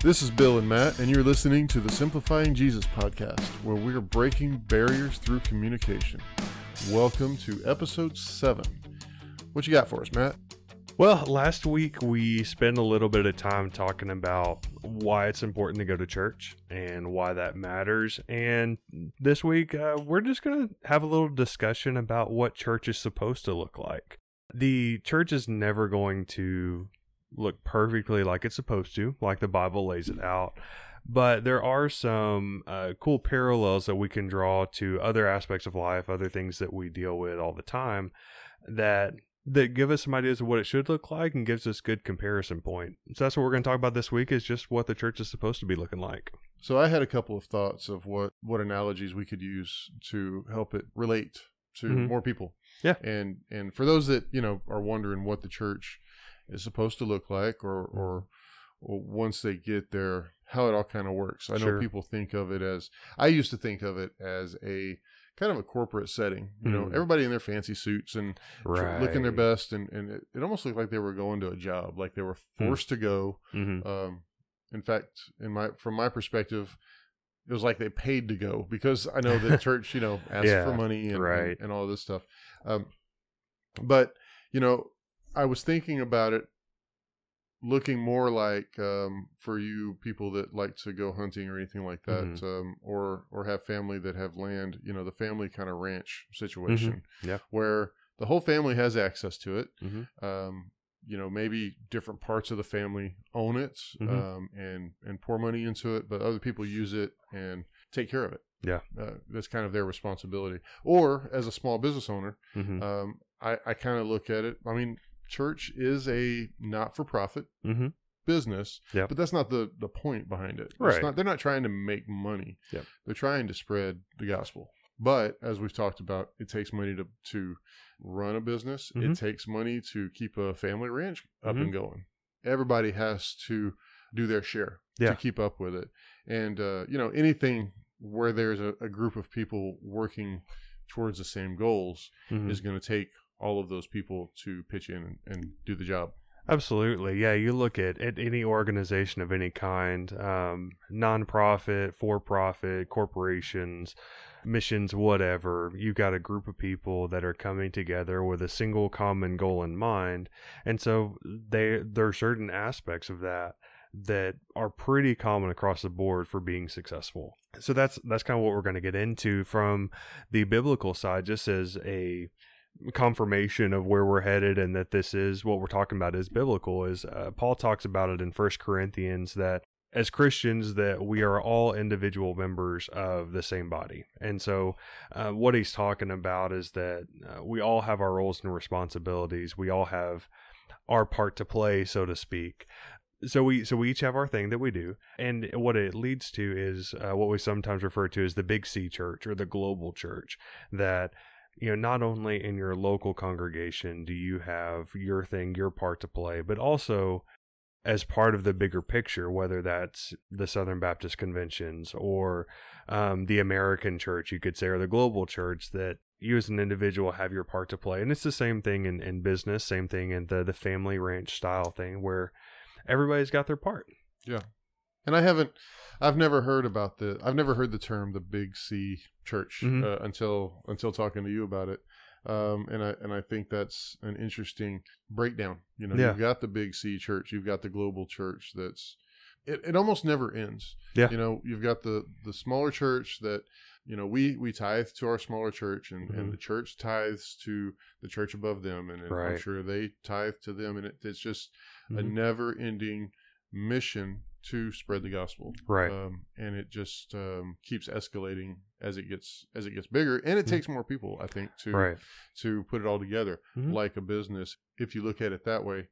This is Bill and Matt, and you're listening to the Simplifying Jesus podcast, where we're breaking barriers through communication. Welcome to episode seven. What you got for us, Matt? Well, last week we spent a little bit of time talking about why it's important to go to church and why that matters. And this week uh, we're just going to have a little discussion about what church is supposed to look like. The church is never going to look perfectly like it's supposed to, like the Bible lays it out. But there are some uh, cool parallels that we can draw to other aspects of life, other things that we deal with all the time that that give us some ideas of what it should look like and gives us good comparison point. So that's what we're going to talk about this week is just what the church is supposed to be looking like. So I had a couple of thoughts of what what analogies we could use to help it relate to Mhm. more people. Yeah. And and for those that, you know, are wondering what the church is supposed to look like or or, or once they get there how it all kind of works. I know Sure. people think of it as I used to think of it as a kind of a corporate setting. You know, Mhm. everybody in their fancy suits and Right. looking their best and, and it, it almost looked like they were going to a job, like they were Hmm. forced to go. hmm Um, in fact, in my from my perspective, it was like they paid to go because I know the church, you know, asks Yeah, for money and, right. and and all this stuff. Um, but you know, I was thinking about it, looking more like um, for you people that like to go hunting or anything like that, Mhm. um, or or have family that have land. You know, the family kind of ranch situation, Mm-hmm. Yeah. where the whole family has access to it hmm um, you know, maybe different parts of the family own it Mhm. um, and and pour money into it, but other people use it and take care of it. Yeah. uh, that's kind of their responsibility. Or as a small business owner, hmm um, I, I kind of look at it. I mean, church is a not for profit hmm business, Yep. but that's not the the point behind it. It's Right. not, they're not trying to make money. Yep. They're trying to spread the gospel. But as we've talked about, it takes money to to run a business. It Mhm. takes money to keep a family ranch up Mhm. and going. Everybody has to do their share Yeah. to keep up with it. And uh, you know, anything where there's a, a group of people working towards the same goals hmm is going to take all of those people to pitch in and, do the job. Absolutely. Yeah. You look at, at any organization of any kind, um, nonprofit, for profit, corporations, missions, whatever. You've got a group of people that are coming together with a single common goal in mind. And so they, there are certain aspects of that that are pretty common across the board for being successful. So that's that's kind of what we're going to get into from the biblical side just as a confirmation of where we're headed and that this is what we're talking about is biblical is uh, paul talks about it in first corinthians that as christians that we are all individual members of the same body. And so uh, what he's talking about is that uh, we all have our roles and responsibilities. We all have our part to play so to speak. So we so we each have our thing that we do. And what it leads to is uh, what we sometimes refer to as the big c church or the global church that you know, not only in your local congregation do you have your thing, your part to play, but also as part of the bigger picture, whether that's the Southern Baptist conventions or um, the American church, you could say, or the global church, that you as an individual have your part to play. And it's the same thing in, in business, same thing in the, the family ranch style thing where everybody's got their part. And I haven't, I've never heard about the, I've never heard the term the Big C Church Mhm. uh, until until talking to you about it. Um, and I and I think that's an interesting breakdown. You know, Yeah. you've got the Big C Church, you've got the global church. That's it. It almost never ends. Yeah. You know, you've got the the smaller church that you know we we tithe to our smaller church, and Mhm. and the church tithes to the church above them, and, and I'm sure they tithe to them, and it, it's just a Mhm. never ending mission to spread the gospel Right. um, and it just um, keeps escalating as it gets as it gets bigger and it Mhm. takes more people i think to right. to put it all together Mhm. like a business if you look at it that way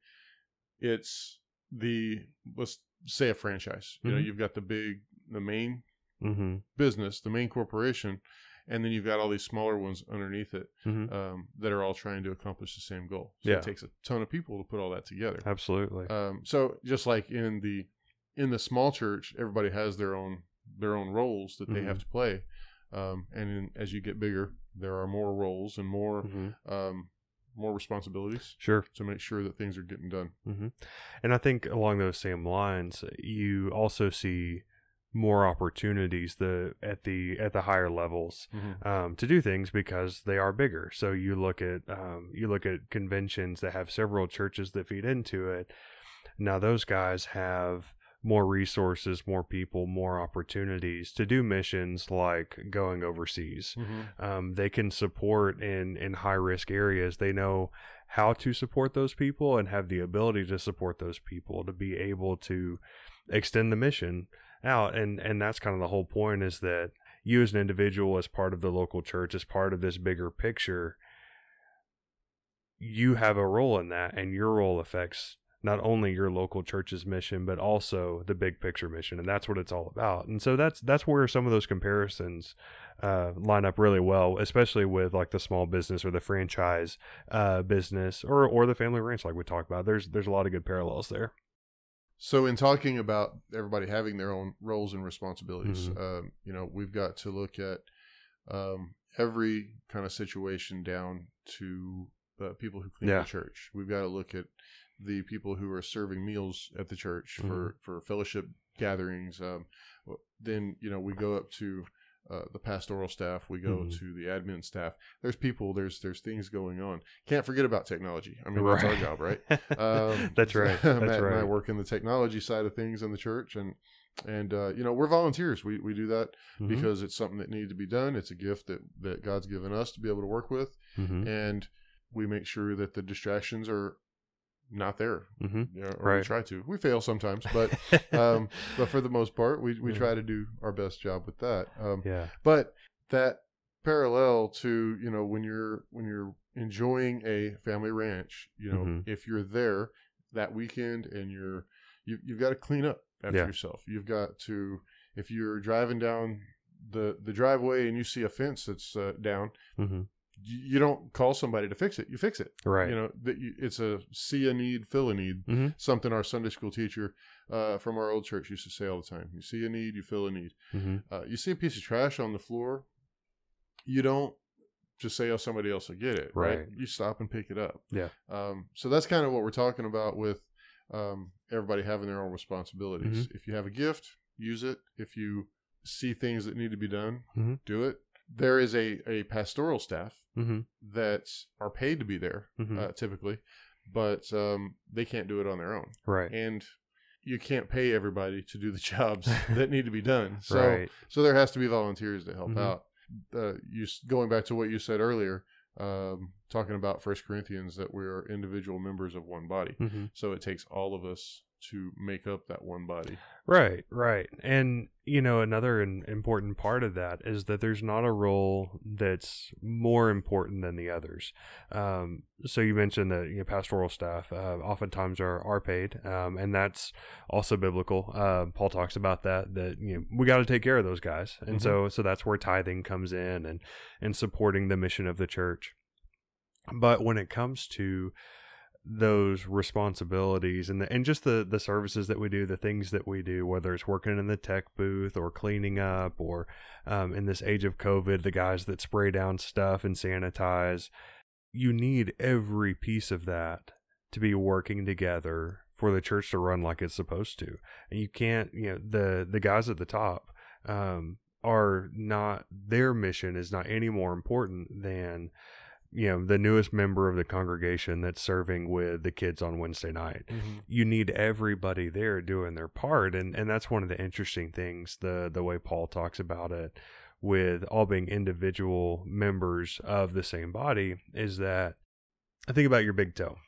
it's the let's say a franchise you know Mhm. you've got the big the main Mm-hmm. business the main corporation and then you've got all these smaller ones underneath it Mhm. um, that are all trying to accomplish the same goal so Yeah. it takes a ton of people to put all that together Absolutely. um, so just like in the in the small church, everybody has their own their own roles that they have Mhm. to play. Um, and in, as you get bigger, there are more roles and more Mhm. um, more responsibilities Sure. to make sure that things are getting done. hmm And I think along those same lines, you also see more opportunities the at the at the higher levels um, to do things because they are bigger. So you look at um, you look at conventions that have several churches that feed into it. Now those guys have more resources, more people, more opportunities to do missions like going overseas. Um, they can support in in high risk areas. They know how to support those people and have the ability to support those people to be able to extend the mission out and and that's kind of the whole point is that you as an individual as part of the local church as part of this bigger picture you have a role in that and your role affects not only your local church's mission but also the big picture mission and that's what it's all about and so that's that's where some of those comparisons uh, line up really well especially with like the small business or the franchise uh, business or or the family ranch like we talked about there's there's a lot of good parallels there So, in talking about everybody having their own roles and responsibilities, Mhm. um, you know, we've got to look at um, every kind of situation down to uh, people who clean Yeah. the church. We've got to look at the people who are serving meals at the church Mm-hmm. for for fellowship gatherings. Um, then you know we go up to uh, the pastoral staff. We go Mhm. to the admin staff. There's people. There's there's things going on. Can't forget about technology. I mean, that's our job, right? Um, that's right. Matt That's and I work in the technology side of things in the church, and and uh, you know we're volunteers. We we do that Mhm. because it's something that needed to be done. It's a gift that that God's given us to be able to work with, Mhm. and we make sure that the distractions are not there. Mhm. Know, or we try to. We fail sometimes, but um, but for the most part, we we Yeah. try to do our best job with that. Um, yeah. but that parallel to you know when you're when you're enjoying a family ranch you know Mhm. if you're there that weekend and you're you, you've got to clean up after Yeah. yourself you've got to if you're driving down the the driveway and you see a fence that's uh, down hmm you, don't call somebody to fix it you fix it Right. you know that you, it's a see a need fill a need Mhm. something our sunday school teacher uh, from our old church used to say all the time you see a need you fill a need hmm uh, you see a piece of trash on the floor, you don't just say, "Oh, somebody else will get it." Right? Right. You stop and pick it up. Yeah. Um, so that's kind of what we're talking about with um, everybody having their own responsibilities. Mm-hmm. If you have a gift, use it. If you see things that need to be done, Mhm. do it. There is a a pastoral staff hmm that are paid to be there Mhm. uh, typically, but um, they can't do it on their own, Right. and you can't pay everybody to do the jobs that need to be done. So right. so there has to be volunteers to help Mhm. out. Uh, you going back to what you said earlier, um, talking about First Corinthians that we are individual members of one body. hmm So it takes all of us to make up that one body. Right, right. And, you know, another in, important part of that is that there's not a role that's more important than the others. Um, so you mentioned that you know, pastoral staff uh, oftentimes are, are paid, um, and that's also biblical. Uh, Paul talks about that, that, you know, we got to take care of those guys. And Mhm. so, so that's where tithing comes in and, and supporting the mission of the church. But when it comes to those responsibilities and the, and just the the services that we do, the things that we do, whether it's working in the tech booth or cleaning up, or um, in this age of COVID, the guys that spray down stuff and sanitize, you need every piece of that to be working together for the church to run like it's supposed to. And you can't, you know, the the guys at the top um, are not their mission is not any more important than you know the newest member of the congregation that's serving with the kids on Wednesday night. Mm-hmm. You need everybody there doing their part, and and that's one of the interesting things the the way Paul talks about it with all being individual members of the same body is that I think about your big toe.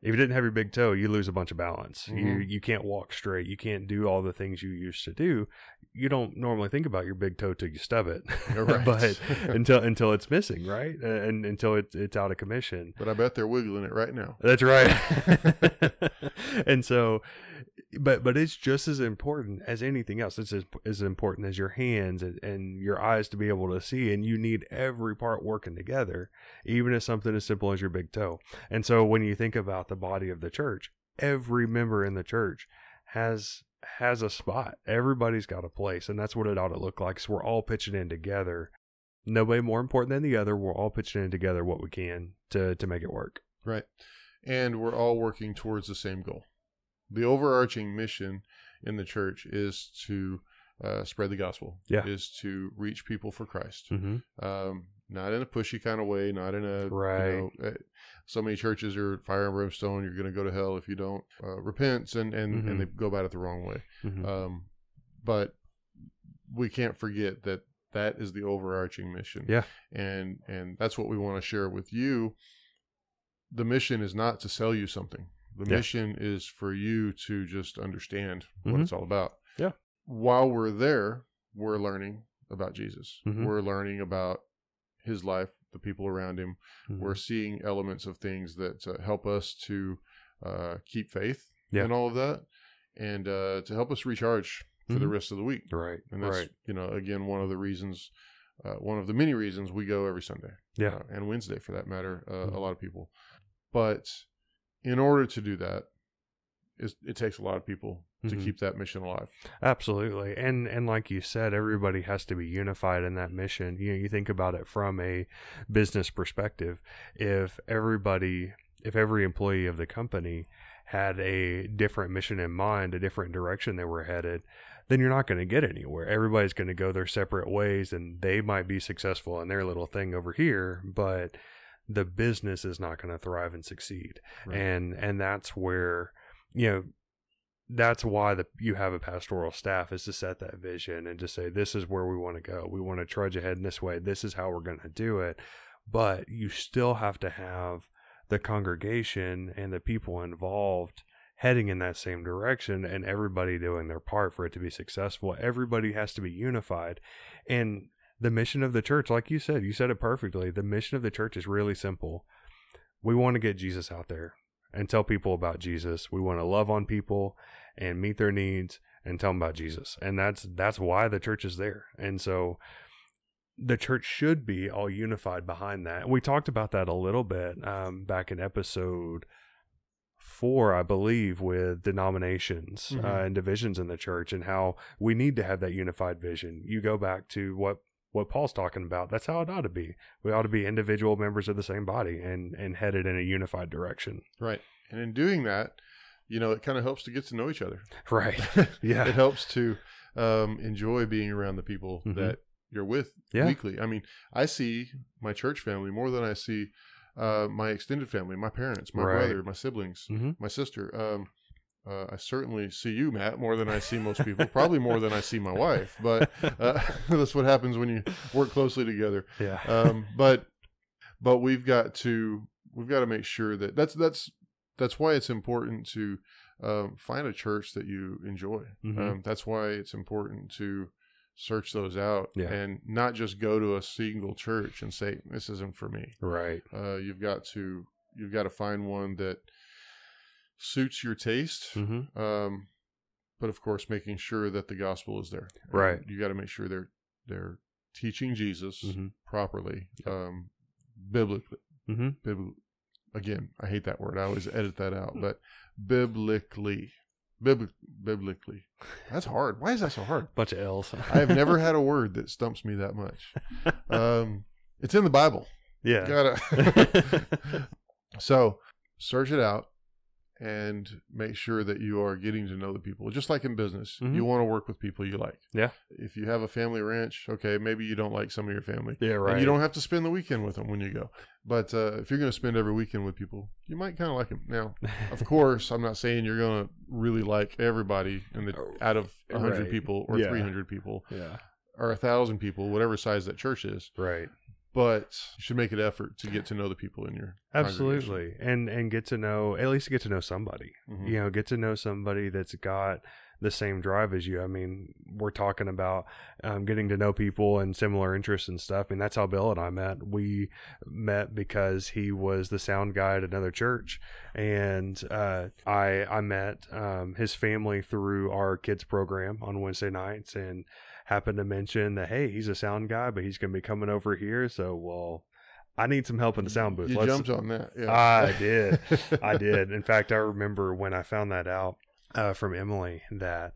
If you didn't have your big toe, you lose a bunch of balance. You Mhm. you can't walk straight. You can't do all the things you used to do. You don't normally think about your big toe till you stub it, right. but until until it's missing, right? And until it's it's out of commission. But I bet they're wiggling it right now. That's right. and so, but but it's just as important as anything else. It's as, as important as your hands and, and your eyes to be able to see. And you need every part working together, even as something as simple as your big toe. And so, when you think about the body of the church, every member in the church has has a spot. Everybody's got a place, and that's what it ought to look like. So we're all pitching in together nobody more important than the other. We're all pitching in together what we can to to make it work. Right. And we're all working towards the same goal. The overarching mission in the church is to uh, spread the gospel. Yeah. Is to reach people for Christ. Mm-hmm. Um, not in a pushy kind of way, not in a Right. You know, uh, so many churches are fire and brimstone. You're going to go to hell if you don't uh, repent, and and, Mhm. and they go about it the wrong way. Mm-hmm. Um, but we can't forget that that is the overarching mission. Yeah. And and that's what we want to share with you. The mission is not to sell you something. The Yeah. mission is for you to just understand what Mhm. it's all about. Yeah. While we're there, we're learning about Jesus. Mhm. We're learning about his life, the people around him. Mm-hmm. We're seeing elements of things that uh, help us to uh, keep faith Yeah. in all of that and uh, to help us recharge for the Mhm. rest of the week. right. And that's, right. you know, again, one of the reasons, uh, one of the many reasons we go every Sunday. Yeah. uh, and Wednesday for that matter, uh, a lot of people. But in order to do that, it takes a lot of people to Mhm. keep that mission alive. Absolutely. And and like you said, everybody has to be unified in that mission. You know, you think about it from a business perspective. If everybody if every employee of the company had a different mission in mind, a different direction they were headed, then you're not going to get anywhere. Everybody's going to go their separate ways and they might be successful in their little thing over here, but the business is not going to thrive and succeed. Right. And and that's where you know that's why the you have a pastoral staff is to set that vision and to say this is where we want to go. We want to trudge ahead in this way. This is how we're going to do it. But you still have to have the congregation and the people involved heading in that same direction and everybody doing their part for it to be successful. Everybody has to be unified. And the mission of the church, like you said, you said it perfectly. The mission of the church is really simple. We want to get Jesus out there and tell people about Jesus. We want to love on people and meet their needs and tell them about Jesus. And that's that's why the church is there. And so the church should be all unified behind that. We talked about that a little bit um, back in episode four, I believe, with denominations uh, Mhm. and divisions in the church and how we need to have that unified vision. You go back to what what Paul's talking about. That's how it ought to be. We ought to be individual members of the same body and and headed in a unified direction. Right. And in doing that, you know, it kind of helps to get to know each other. Right. Yeah. it helps to um, enjoy being around the people Mhm. that you're with Yeah. weekly. I mean, I see my church family more than I see uh, my extended family, my parents, my Right. brother, my siblings, Mhm. my sister. Um, uh, I certainly see you, Matt, more than I see most people. Probably more than I see my wife. But uh, that's what happens when you work closely together. Yeah. Um, but but we've got to we've got to make sure that that's that's that's why it's important to um, find a church that you enjoy. Mhm. Um, that's why it's important to search those out Yeah. and not just go to a single church and say this isn't for me. right. Uh, you've got to you've got to find one that suits your taste. hmm Um, but of course, making sure that the gospel is there. Right. You got to make sure they're they're teaching Jesus hmm properly, um, biblically. hmm Bibli- Again, I hate that word. I always edit that out. But biblically, Bibli- biblically, that's hard. Why is that so hard? Bunch of L's. I have never had a word that stumps me that much. Um, it's in the Bible. yeah. Gotta. so search it out and make sure that you are getting to know the people. Just like in business, Mhm. you want to work with people you like. Yeah. If you have a family ranch, okay, maybe you don't like some of your family. yeah. Right. And you don't have to spend the weekend with them when you go. But uh, if you're going to spend every weekend with people, you might kind of like them. Now, of course, I'm not saying you're going to really like everybody in the out of 100 Right. people or Yeah. 300 people yeah. or a 1,000 people, whatever size that church is. Right. But you should make an effort to get to know the people in your. Absolutely. And and get to know at least get to know somebody. Mhm. You know, get to know somebody that's got the same drive as you. I mean, we're talking about um, getting to know people and similar interests and stuff. I mean, that's how Bill and I met. We met because he was the sound guy at another church, and uh, I I met um, his family through our kids program on Wednesday nights, and happened to mention that hey, he's a sound guy, but he's going to be coming over here. So, well, I need some help in the sound booth. You Let's- jumped on that. Yeah. I did. I did. In fact, I remember when I found that out uh, from Emily that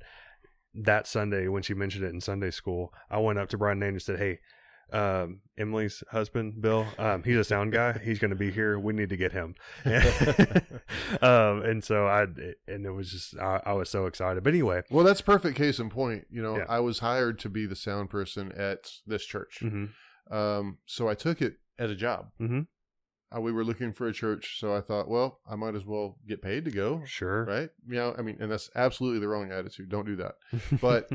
that Sunday when she mentioned it in Sunday school, I went up to Brian Nane and said, "Hey, um, Emily's husband, Bill. Um, he's a sound guy. He's going to be here. We need to get him. um, and so I, and it was just, I, I, was so excited. But anyway. Well, that's perfect case in point. You know, yeah. I was hired to be the sound person at this church. Mm-hmm. Um, so I took it as a job. Mm-hmm. Uh, we were looking for a church, so I thought, well, I might as well get paid to go. Sure. Right? You know, I mean, and that's absolutely the wrong attitude. Don't do that. But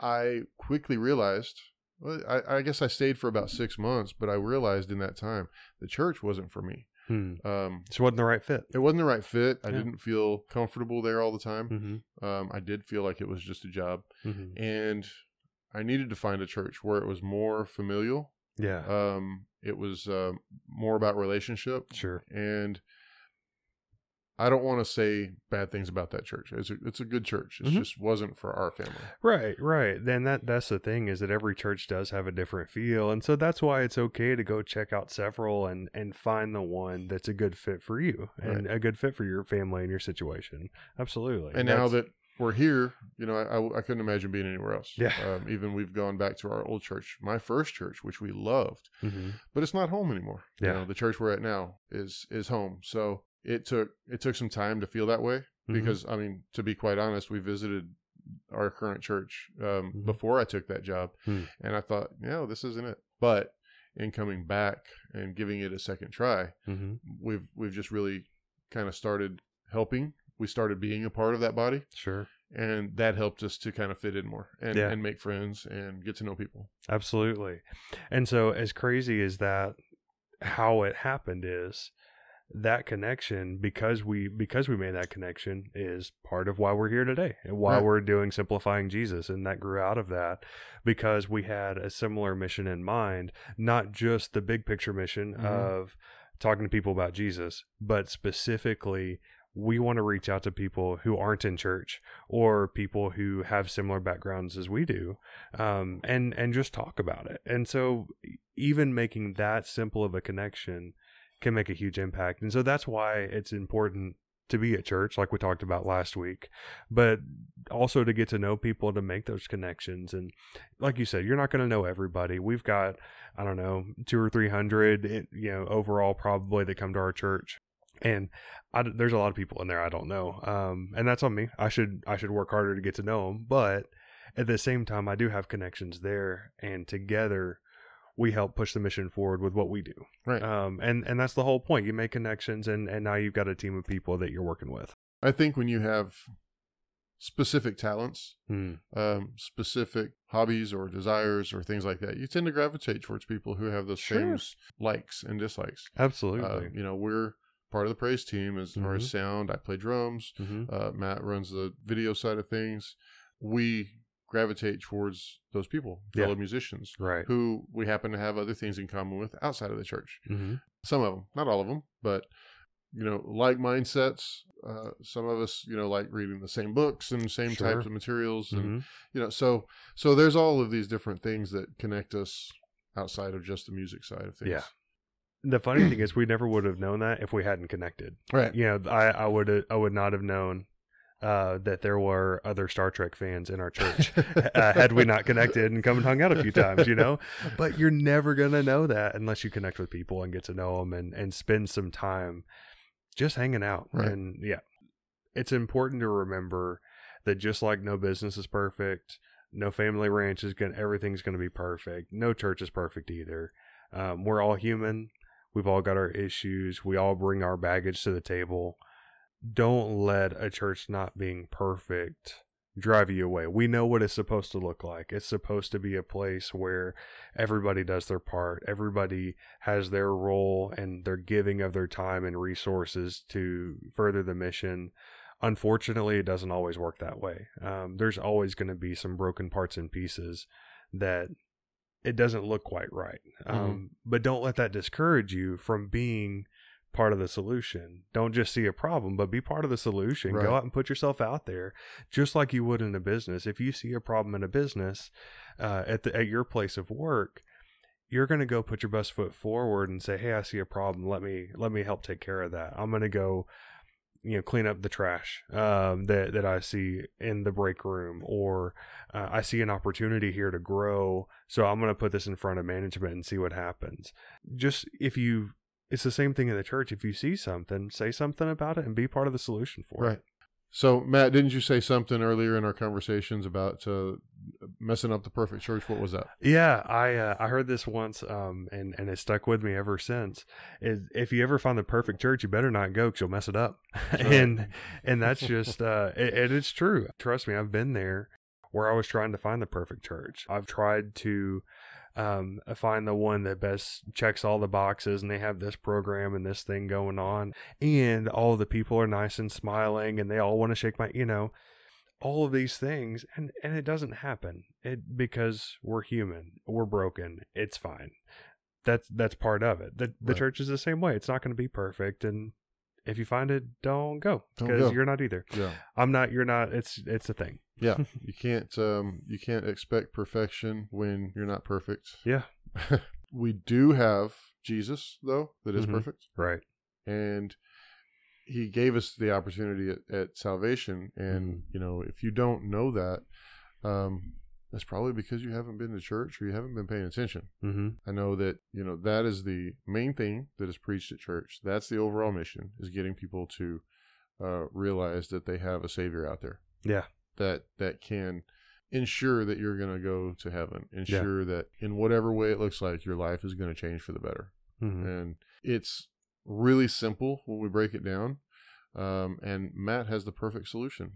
I quickly realized well, I, I, guess I stayed for about six months, but I realized in that time the church wasn't for me. Hmm. Um, so it wasn't the right fit. It wasn't the right fit. I yeah. didn't feel comfortable there all the time. Mm-hmm. Um, I did feel like it was just a job, mm-hmm. and I needed to find a church where it was more familial. Yeah. Um, it was uh, more about relationship. Sure. And I don't want to say bad things about that church. It's a, it's a good church. It mm-hmm. just wasn't for our family. Right, right. Then that that's the thing is that every church does have a different feel, and so that's why it's okay to go check out several and and find the one that's a good fit for you and right. a good fit for your family and your situation. Absolutely. And that's, now that we're here, you know, I, I, couldn't imagine being anywhere else. Yeah. Um, even we've gone back to our old church, my first church, which we loved, mm-hmm. but it's not home anymore. Yeah. You know, the church we're at now is is home. So it took it took some time to feel that way mm-hmm. because I mean, to be quite honest, we visited our current church um, mm-hmm. before I took that job, mm. and I thought, no, this isn't it. But in coming back and giving it a second try, mm-hmm. we've we've just really kind of started helping. We started being a part of that body. Sure. And that helped us to kind of fit in more and, yeah. and make friends and get to know people. Absolutely. And so, as crazy as that, how it happened is that connection because we because we made that connection is part of why we're here today and why right. we're doing simplifying Jesus and that grew out of that because we had a similar mission in mind not just the big picture mission mm-hmm. of talking to people about Jesus but specifically we want to reach out to people who aren't in church or people who have similar backgrounds as we do um, and and just talk about it and so even making that simple of a connection can make a huge impact. And so that's why it's important to be at church, like we talked about last week, but also to get to know people to make those connections. And like you said, you're not going to know everybody. We've got, I don't know, two or 300, eh, you know, overall probably that come to our church. And I, there's a lot of people in there I don't know. Um, and that's on me. I should, I should work harder to get to know them. But at the same time, I do have connections there and together we help push the mission forward with what we do. Right. Um, and, and that's the whole point. You make connections and, and now you've got a team of people that you're working with. I think when you have specific talents, hmm. um, specific hobbies or desires or things like that, you tend to gravitate towards people who have those sure. same likes and dislikes. Absolutely. Uh, you know, we're part of the praise team as mm-hmm. far as sound. I play drums. Mm-hmm. Uh, Matt runs the video side of things. We gravitate towards those people, fellow yeah. musicians, right? Who we happen to have other things in common with outside of the church. Mm-hmm. Some of them, not all of them, but you know, like mindsets. Uh, some of us, you know, like reading the same books and same sure. types of materials, and mm-hmm. you know, so so there's all of these different things that connect us outside of just the music side of things. Yeah. The funny thing is, we never would have known that if we hadn't connected. Right. You know, I I would I would not have known uh, that there were other Star Trek fans in our church uh, had we not connected and come and hung out a few times, you know. But you're never gonna know that unless you connect with people and get to know them and and spend some time just hanging out. Right. And yeah, it's important to remember that just like no business is perfect, no family ranch is gonna everything's gonna be perfect. No church is perfect either. Um, we're all human. We've all got our issues. We all bring our baggage to the table don't let a church not being perfect drive you away. We know what it's supposed to look like. It's supposed to be a place where everybody does their part, everybody has their role, and they're giving of their time and resources to further the mission. Unfortunately, it doesn't always work that way. Um, there's always going to be some broken parts and pieces that it doesn't look quite right. Mm-hmm. Um, but don't let that discourage you from being part of the solution. Don't just see a problem, but be part of the solution. Right. Go out and put yourself out there, just like you would in a business. If you see a problem in a business uh, at the at your place of work, you're going to go put your best foot forward and say, "Hey, I see a problem. Let me let me help take care of that." I'm going to go you know clean up the trash um, that that I see in the break room, or uh, I see an opportunity here to grow, so I'm going to put this in front of management and see what happens. Just if you, it's the same thing in the church. If you see something, say something about it and be part of the solution for it. right. it. So, Matt, didn't you say something earlier in our conversations about uh, messing up the perfect church? What was that? Yeah, I uh, I heard this once, um, and and it stuck with me ever since. Is if you ever find the perfect church, you better not go because you'll mess it up. Right. and and that's just uh, it, it is true. Trust me, I've been there where I was trying to find the perfect church. I've tried to um, find the one that best checks all the boxes and they have this program and this thing going on. And all the people are nice and smiling and they all want to shake my you know all of these things. And and it doesn't happen. It because we're human we're broken it's fine. That's that's part of it. The the Right. church is the same way. It's not going to be perfect. And if you find it don't go because you're not either. Yeah. i'm not you're not it's it's a thing Yeah. you can't um you can't expect perfection when you're not perfect. yeah We do have Jesus though that is Mhm. perfect. right and he gave us the opportunity at, at salvation and Mhm. you know if you don't know that um that's probably because you haven't been to church or you haven't been paying attention mm-hmm i know that you know that is the main thing that is preached at church that's the overall mission is getting people to uh, realize that they have a savior out there yeah that that can ensure that you're going to go to heaven ensure that in whatever way it looks like your life is going to change for the better mm-hmm. and it's really simple when we break it down. Um, and Matt has the perfect solution.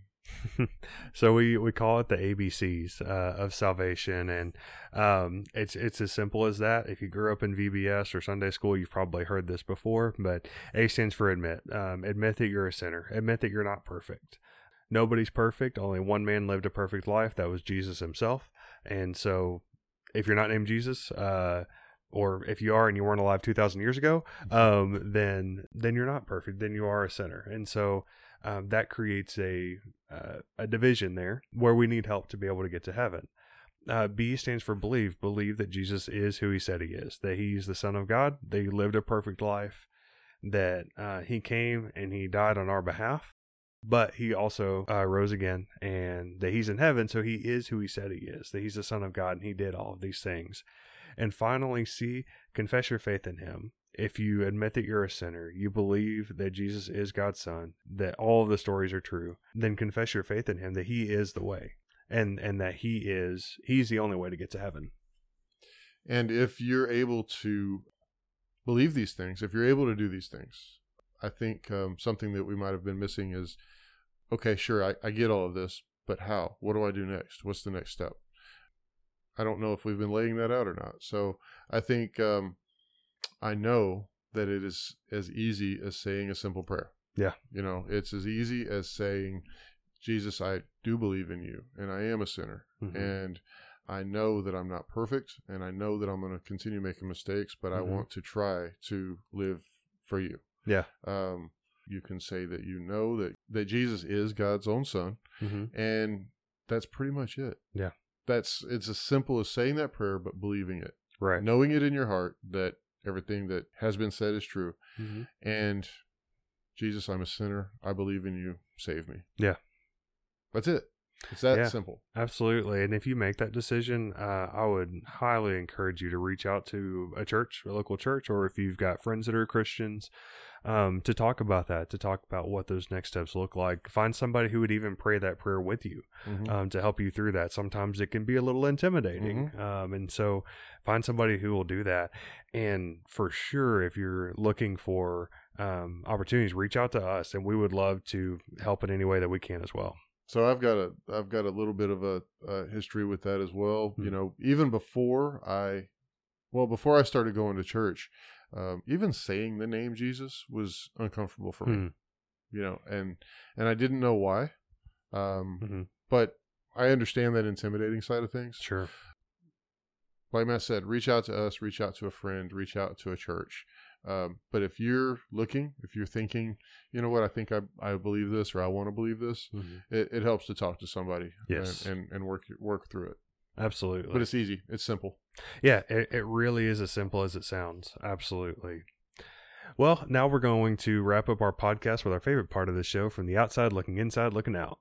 so we we call it the ABCs uh, of salvation, and um, it's it's as simple as that. If you grew up in VBS or Sunday school, you've probably heard this before. But A stands for admit. Um, admit that you're a sinner. Admit that you're not perfect. Nobody's perfect. Only one man lived a perfect life. That was Jesus himself. And so, if you're not named Jesus, uh, or if you are and you weren't alive 2,000 years ago, um, then then you're not perfect. Then you are a sinner. And so um, that creates a uh, a division there where we need help to be able to get to heaven. Uh, B stands for believe. Believe that Jesus is who he said he is, that he's the Son of God, that he lived a perfect life, that uh, he came and he died on our behalf, but he also uh, rose again, and that he's in heaven, so he is who he said he is, that he's the Son of God, and he did all of these things. And finally, C, confess your faith in him. If you admit that you're a sinner, you believe that Jesus is God's son, that all of the stories are true, then confess your faith in him that he is the way and and that he is he's the only way to get to heaven. And if you're able to believe these things, if you're able to do these things, I think um, something that we might have been missing is okay, sure, I, I get all of this, but how? What do I do next? What's the next step? I don't know if we've been laying that out or not. So I think um, I know that it is as easy as saying a simple prayer. Yeah. You know, it's as easy as saying, Jesus, I do believe in you and I am a sinner. Mhm. And I know that I'm not perfect and I know that I'm going to continue making mistakes, but I Mhm. want to try to live for you. Yeah. Um, you can say that you know that, that Jesus is God's own son Mm-hmm. and that's pretty much it. Yeah. That's it's as simple as saying that prayer but believing it. Right. Knowing it in your heart that everything that has been said is true Mm-hmm. and Jesus, I'm a sinner. I believe in you. Save me. Yeah. That's it. It's that Yeah. simple. Absolutely. And if you make that decision, uh, I would highly encourage you to reach out to a church, a local church, or if you've got friends that are Christians, um, to talk about that, to talk about what those next steps look like. Find somebody who would even pray that prayer with you Mhm. um, to help you through that. Sometimes it can be a little intimidating. Um, and so find somebody who will do that. And for sure, if you're looking for um, opportunities, reach out to us and we would love to help in any way that we can as well. So I've got a I've got a little bit of a, a history with that as well. Hmm. You know, even before I, well, before I started going to church, um, even saying the name Jesus was uncomfortable for me. Hmm. You know, and and I didn't know why, um, Mhm. but I understand that intimidating side of things. Sure. like Matt said, reach out to us, reach out to a friend, reach out to a church. Um, but if you're looking, if you're thinking, you know what, I think I, I believe this or I want to believe this, it, it helps to talk to somebody Yes. and, and, and work work through it. Absolutely. But it's easy. It's simple. Yeah, it, it really is as simple as it sounds. Absolutely. Well, now we're going to wrap up our podcast with our favorite part of the show from the outside looking inside, looking out.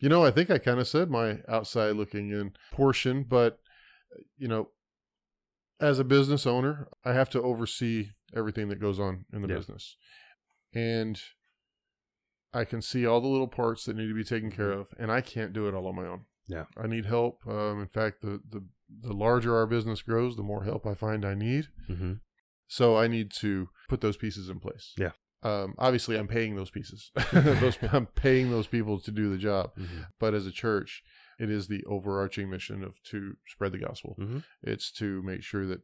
You know, I think I kind of said my outside looking in portion, but, you know, as a business owner, I have to oversee everything that goes on in the Yeah. business. And I can see all the little parts that need to be taken care of, and I can't do it all on my own. Yeah. I need help. Um, in fact, the, the, the larger our business grows, the more help I find I need. Mm-hmm. So I need to put those pieces in place. Yeah. Um, obviously, I'm paying those pieces. those, I'm paying those people to do the job. Mm-hmm. But as a church, it is the overarching mission of to spread the gospel. Mhm. It's to make sure that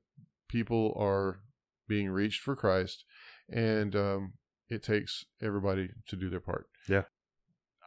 people are being reached for Christ, and um, it takes everybody to do their part. Yeah.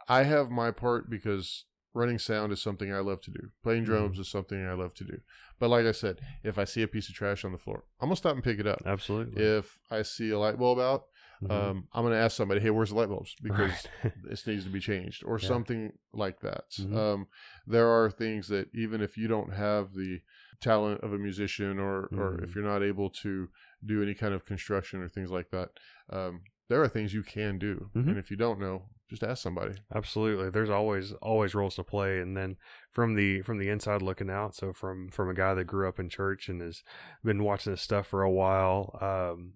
I have my part because running sound is something I love to do. Playing Mm-hmm. drums is something I love to do. But like I said, if I see a piece of trash on the floor, I'm gonna stop and pick it up. Absolutely. If I see a light bulb out, Mhm. um, I'm gonna ask somebody, "Hey, where's the light bulbs?" Because Right. this needs to be changed or Yeah. something like that. Mhm. Um, there are things that even if you don't have the talent of a musician or, or Mhm. if you're not able to do any kind of construction or things like that, um, there are things you can do. Mhm. And if you don't know, just ask somebody. Absolutely. There's always always roles to play and then from the from the inside looking out, so from from a guy that grew up in church and has been watching this stuff for a while, um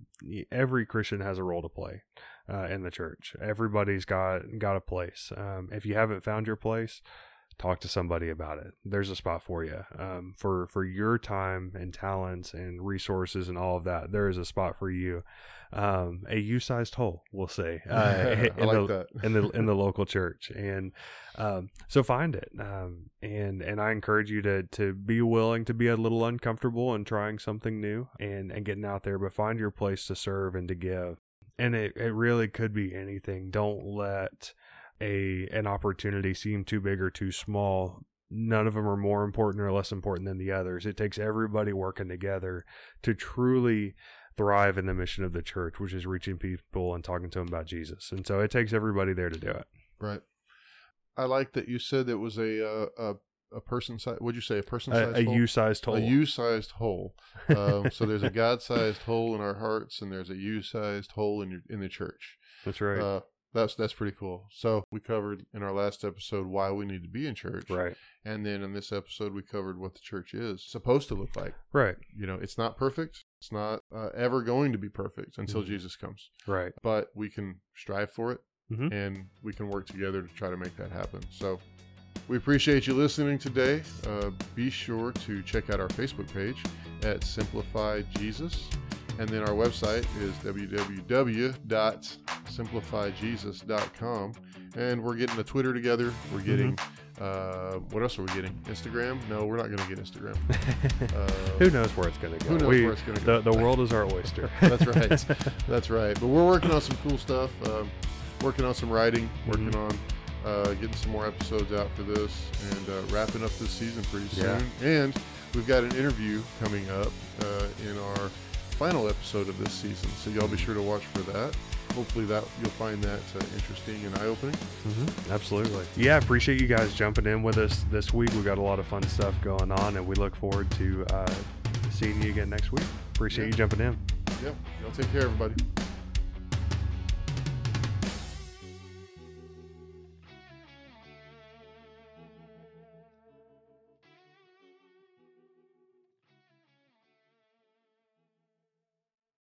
every Christian has a role to play uh, in the church. Everybody's got got a place. Um if you haven't found your place, talk to somebody about it. There's a spot for you. Um, for for your time and talents and resources and all of that, there is a spot for you. Um, a U-sized hole, we'll say. Uh, I in like the, that. in the in the local church, and um, so find it. Um, and and I encourage you to to be willing to be a little uncomfortable and trying something new and and getting out there, but find your place to serve and to give. And it, it really could be anything. Don't let a an opportunity seem too big or too small. None of them are more important or less important than the others. It takes everybody working together to truly thrive in the mission of the church, which is reaching people and talking to them about Jesus. And so it takes everybody there to do it. Right. I like that you said it was a uh, a a person size. What'd you say? A person A, size. a? U-sized hole. A U-sized hole. Um, so there's a God-sized hole in our hearts, and there's a U-sized hole in your in the church. That's right. Uh, that's that's pretty cool. So we covered in our last episode why we need to be in church, right. and then in this episode we covered what the church is supposed to look like. Right. You know, it's not perfect. It's not uh, ever going to be perfect until Mhm. Jesus comes, Right. but we can strive for it, Mhm. and we can work together to try to make that happen. So. We appreciate you listening today. Uh, be sure to check out our Facebook page at Simplify Jesus. And then our website is www.simplifyjesus.com. And we're getting a Twitter together. We're getting, uh, what else are we getting? Instagram? No, we're not going to get Instagram. Uh, Who knows where it's going to go? who knows We- where it's going to go? the, the world is our oyster. That's right. That's right. But we're working on some cool stuff. Um, working on some writing. Working Mhm. on uh, getting some more episodes out for this, and uh, wrapping up this season pretty Yeah. soon. And we've got an interview coming up uh, in our final episode of this season. So y'all be sure to watch for that. Hopefully that you'll find that uh, interesting and eye opening. hmm Absolutely. Yeah, appreciate you guys jumping in with us this week. We got a lot of fun stuff going on, and we look forward to uh, seeing you again next week. Appreciate Yeah. you jumping in. Yep. Y'all take care, everybody.